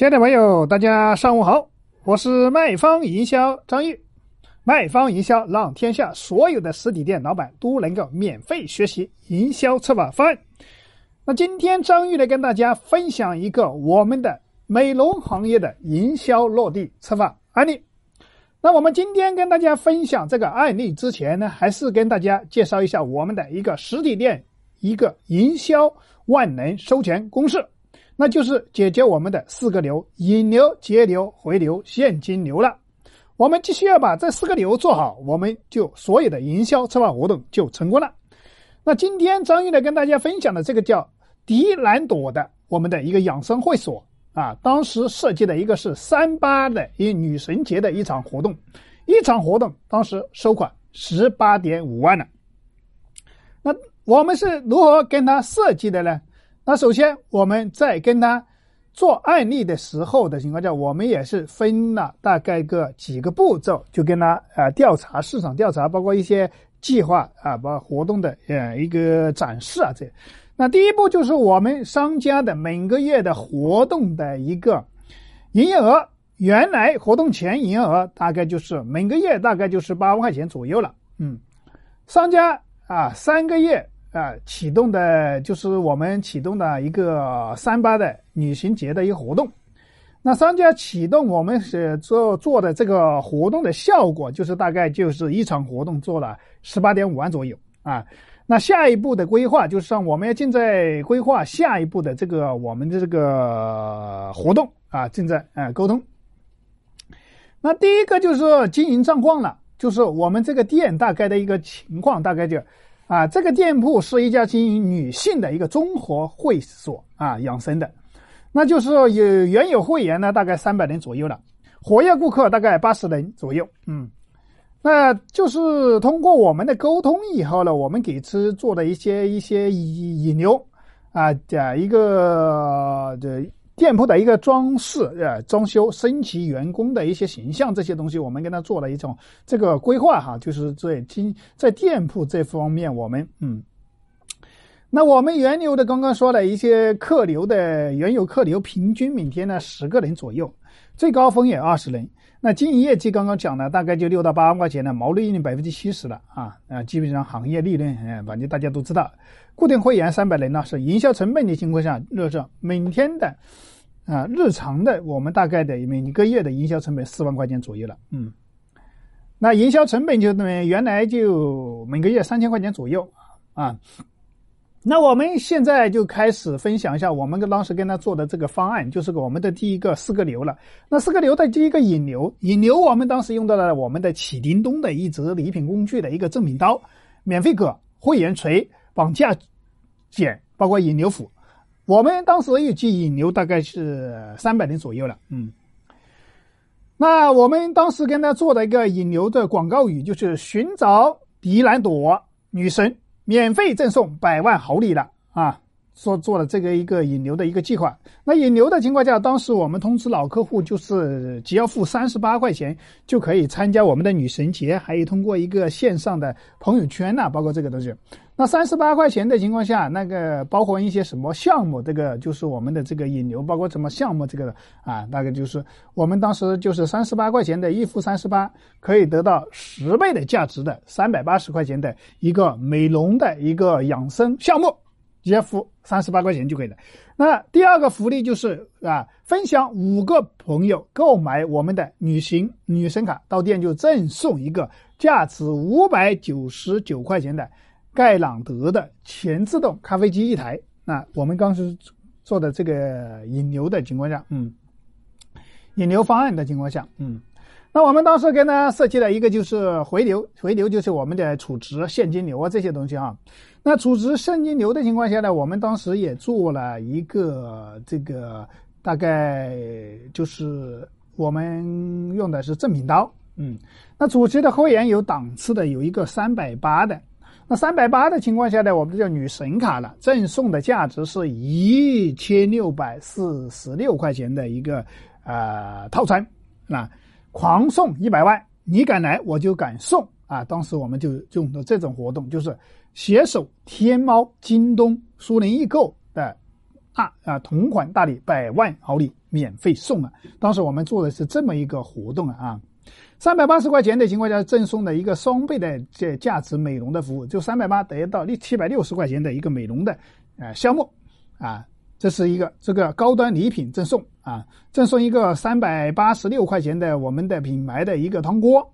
亲爱的朋友，大家上午好，我是卖方营销张玉。卖方营销让天下所有的实体店老板都能够免费学习营销策划方案。那今天张玉来跟大家分享一个我们的美容行业的营销落地策划案例。那我们今天跟大家分享这个案例之前呢，还是跟大家介绍一下我们的一个实体店一个营销万能收钱公式。那就是解决我们的四个流：引流、节流、回流、现金流了。我们只需要把这四个流做好，我们就所有的营销策划活动就成功了。那今天张玉来跟大家分享的这个叫迪兰朵的我们的一个养生会所啊，当时设计的一个是三八的一女神节的一场活动，一场活动当时收款十八点五万呢。那我们是如何跟他设计的呢？那首先，我们在跟他做案例的时候的情况下，我们也是分了大概个几个步骤，就跟他啊调查市场调查，包括一些计划啊，包括活动的呃一个展示啊这。那第一步就是我们商家的每个月的活动的一个营业额，原来活动前营业额大概就是每个月大概就是八万块钱左右了。嗯，商家啊三个月。啊，启动的就是我们启动的一个三八的旅行节的一个活动。那商家启动我们是做做的这个活动的效果，就是大概就是一场活动做了十八点五万左右啊。那下一步的规划就是说，我们要正在规划下一步的这个我们的这个活动啊，正在啊沟通。那第一个就是经营状况了，就是我们这个店大概的一个情况，大概就。啊，这个店铺是一家经营女性的一个综合会所啊，养生的，那就是有原有会员呢，大概三百人左右了，活跃顾客大概八十人左右，嗯，那就是通过我们的沟通以后呢，我们给出做的一些一些引引流啊，讲一个的。店铺的一个装饰、呃，装修、升级员工的一些形象这些东西，我们跟他做了一种这个规划哈，就是在今在店铺这方面，我们嗯，那我们原有的刚刚说了一些客流的原有客流，平均每天呢十个人左右，最高峰也二十人。那经营业绩刚刚讲了，大概就六到八万块钱的毛利润百分之七十了啊啊，基本上行业利润，嗯，反正大家都知道，固定会员三百人呢是营销成本的情况下，就是每天的。啊，日常的我们大概的每一个月的营销成本四万块钱左右了，嗯，那营销成本就等于原来就每个月三千块钱左右啊。那我们现在就开始分享一下我们跟当时跟他做的这个方案，就是我们的第一个四个流了。那四个流的第一个引流，引流我们当时用到了我们的启叮咚的一则礼品工具的一个赠品刀，免费割、会员锤、绑架剪，包括引流斧。我们当时预计引流大概是三百人左右了，嗯，那我们当时跟他做的一个引流的广告语就是寻找迪兰朵女神，免费赠送百万好礼了啊。做做了这个一个引流的一个计划。那引流的情况下，当时我们通知老客户，就是只要付三十八块钱就可以参加我们的女神节，还有通过一个线上的朋友圈呐，包括这个东西。那三十八块钱的情况下，那个包括一些什么项目？这个就是我们的这个引流，包括什么项目？这个啊，大概就是我们当时就是三十八块钱的，一付三十八可以得到十倍的价值的三百八十块钱的一个美容的一个养生项目。直接付三十八块钱就可以了。那第二个福利就是啊，分享五个朋友购买我们的旅行女神卡，到店就赠送一个价值五百九十九块钱的盖朗德的全自动咖啡机一台。那我们刚是做的这个引流的情况下，嗯，引流方案的情况下，嗯。那我们当时给他设计了一个，就是回流，回流就是我们的储值现金流啊这些东西啊。那储值现金流的情况下呢，我们当时也做了一个这个，大概就是我们用的是正品刀，嗯。那主持的会员有档次的，有一个三百八的。那三百八的情况下呢，我们就叫女神卡了，赠送的价值是一千六百四十六块钱的一个呃套餐啊。狂送一百万，你敢来我就敢送啊！当时我们就用的这种活动，就是携手天猫、京东、苏宁易购的啊啊，同款大礼百万好礼免费送啊！当时我们做的是这么一个活动啊，三百八十块钱的情况下赠送的一个双倍的这价值美容的服务，就三百八得到六七百六十块钱的一个美容的呃项目啊，这是一个这个高端礼品赠送啊，赠送一个三百八十六块钱的我们的品牌的一个汤锅。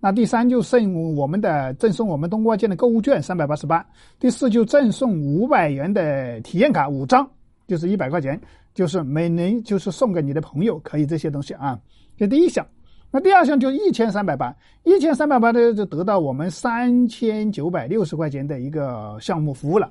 那第三就送我们的赠送我们东瓜健的购物券三百八十八，第四就赠送五百元的体验卡五张，就是一百块钱，就是每人就是送给你的朋友可以这些东西啊。这第一项，那第二项就一千三百八，一千三百八的就得到我们三千九百六十块钱的一个项目服务了，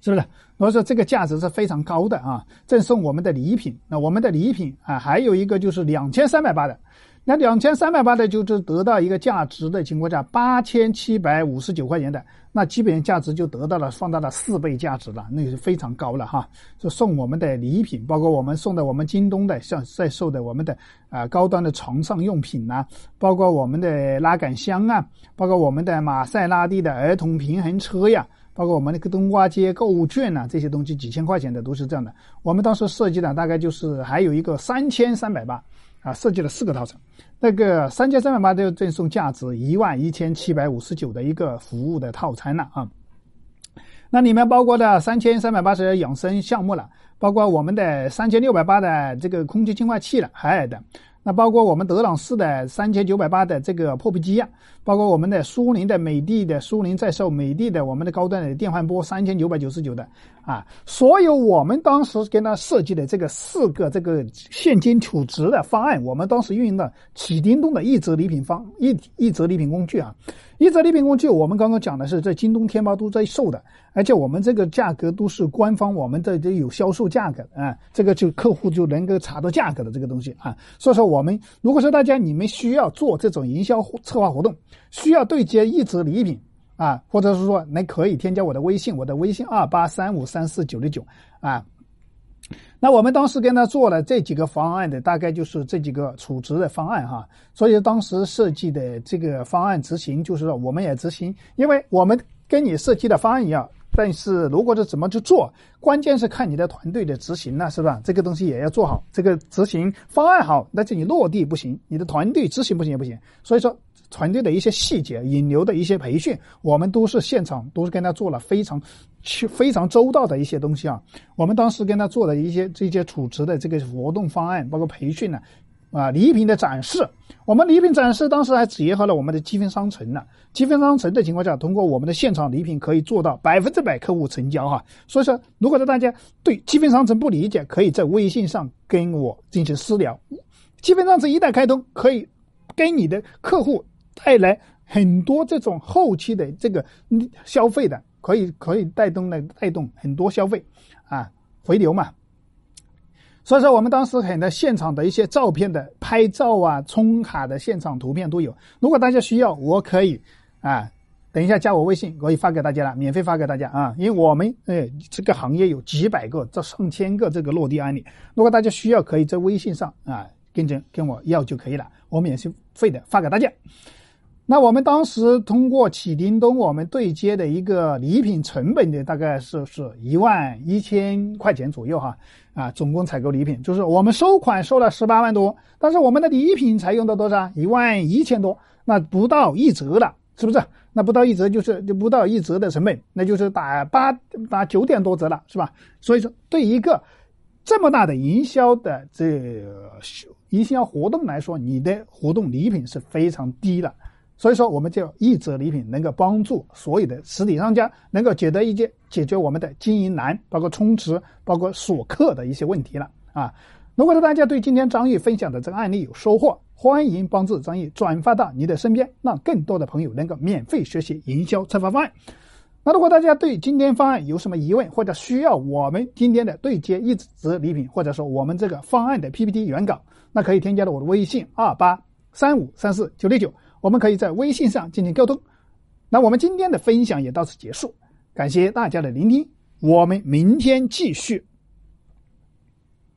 是不是？所以说这个价值是非常高的啊。赠送我们的礼品，那我们的礼品啊还有一个就是两千三百八的。那两千三百八的就是得到一个价值的情况下，八千七百五十九块钱的，那基本价值就得到了放大了四倍价值了，那个是非常高了哈。就送我们的礼品，包括我们送的我们京东的像在售的我们的啊高端的床上用品呐，包括我们的拉杆箱啊，包括我们的玛莎拉蒂的儿童平衡车呀，包括我们那个冬瓜街购物券呐，这些东西几千块钱的都是这样的。我们当时设计的大概就是还有一个三千三百八。啊，设计了四个套餐，那个三千三百八就赠送价值一万一千七百五十九的一个服务的套餐了啊。那里面包括的三千三百八十养生项目了，包括我们的三千六百八的这个空气净化器了，海尔的。那包括我们德朗仕的三千九百八的这个破壁机啊，包括我们的苏宁的美的的苏宁在售美的的我们的高端的电饭锅三千九百九十九的啊，所有我们当时跟他设计的这个四个这个现金储值的方案，我们当时运用的启叮咚的一折礼品方一一折礼品工具啊，一折礼品工具我们刚刚讲的是在京东、天猫都在售的，而且我们这个价格都是官方，我们这这有销售价格啊，这个就客户就能够查到价格的这个东西啊，所以说。我们如果说大家你们需要做这种营销策划活动，需要对接一折礼品啊，或者是说，你可以添加我的微信，我的微信二八三五三四九六九啊。那我们当时跟他做了这几个方案的，大概就是这几个储值的方案哈。所以当时设计的这个方案执行，就是说我们也执行，因为我们跟你设计的方案一样。但是如果是怎么去做，关键是看你的团队的执行了，是吧？这个东西也要做好，这个执行方案好，但是你落地不行，你的团队执行不行也不行。所以说，团队的一些细节、引流的一些培训，我们都是现场都是跟他做了非常去非常周到的一些东西啊。我们当时跟他做的一些这些储值的这个活动方案，包括培训呢。啊，礼品的展示，我们礼品展示当时还结合了我们的积分商城呢。积分商城的情况下，通过我们的现场礼品可以做到百分之百客户成交哈。所以说，如果说大家对积分商城不理解，可以在微信上跟我进行私聊。积分商城一旦开通，可以跟你的客户带来很多这种后期的这个消费的，可以可以带动的带动很多消费啊，回流嘛。所以说，我们当时很多现场的一些照片的拍照啊、充卡的现场图片都有。如果大家需要，我可以啊，等一下加我微信，可以发给大家了，免费发给大家啊。因为我们哎，这个行业有几百个、这上千个这个落地案例。如果大家需要，可以在微信上啊跟着跟我要就可以了，我免费的发给大家。那我们当时通过启叮咚，我们对接的一个礼品成本的大概是是一万一千块钱左右哈，啊，总共采购礼品就是我们收款收了十八万多，但是我们的礼品才用到多少？一万一千多，那不到一折了，是不是？那不到一折就是就不到一折的成本，那就是打八打九点多折了，是吧？所以说，对一个这么大的营销的这营销活动来说，你的活动礼品是非常低的。所以说，我们就一折礼品能够帮助所有的实体商家能够解得一些解决我们的经营难，包括充值、包括锁客的一些问题了啊！如果说大家对今天张毅分享的这个案例有收获，欢迎帮助张毅转发到你的身边，让更多的朋友能够免费学习营销策划方案。那如果大家对今天方案有什么疑问，或者需要我们今天的对接一折礼品，或者说我们这个方案的 PPT 原稿，那可以添加到我的微信二八三五三四九六九。我们可以在微信上进行沟通。那我们今天的分享也到此结束，感谢大家的聆听，我们明天继续。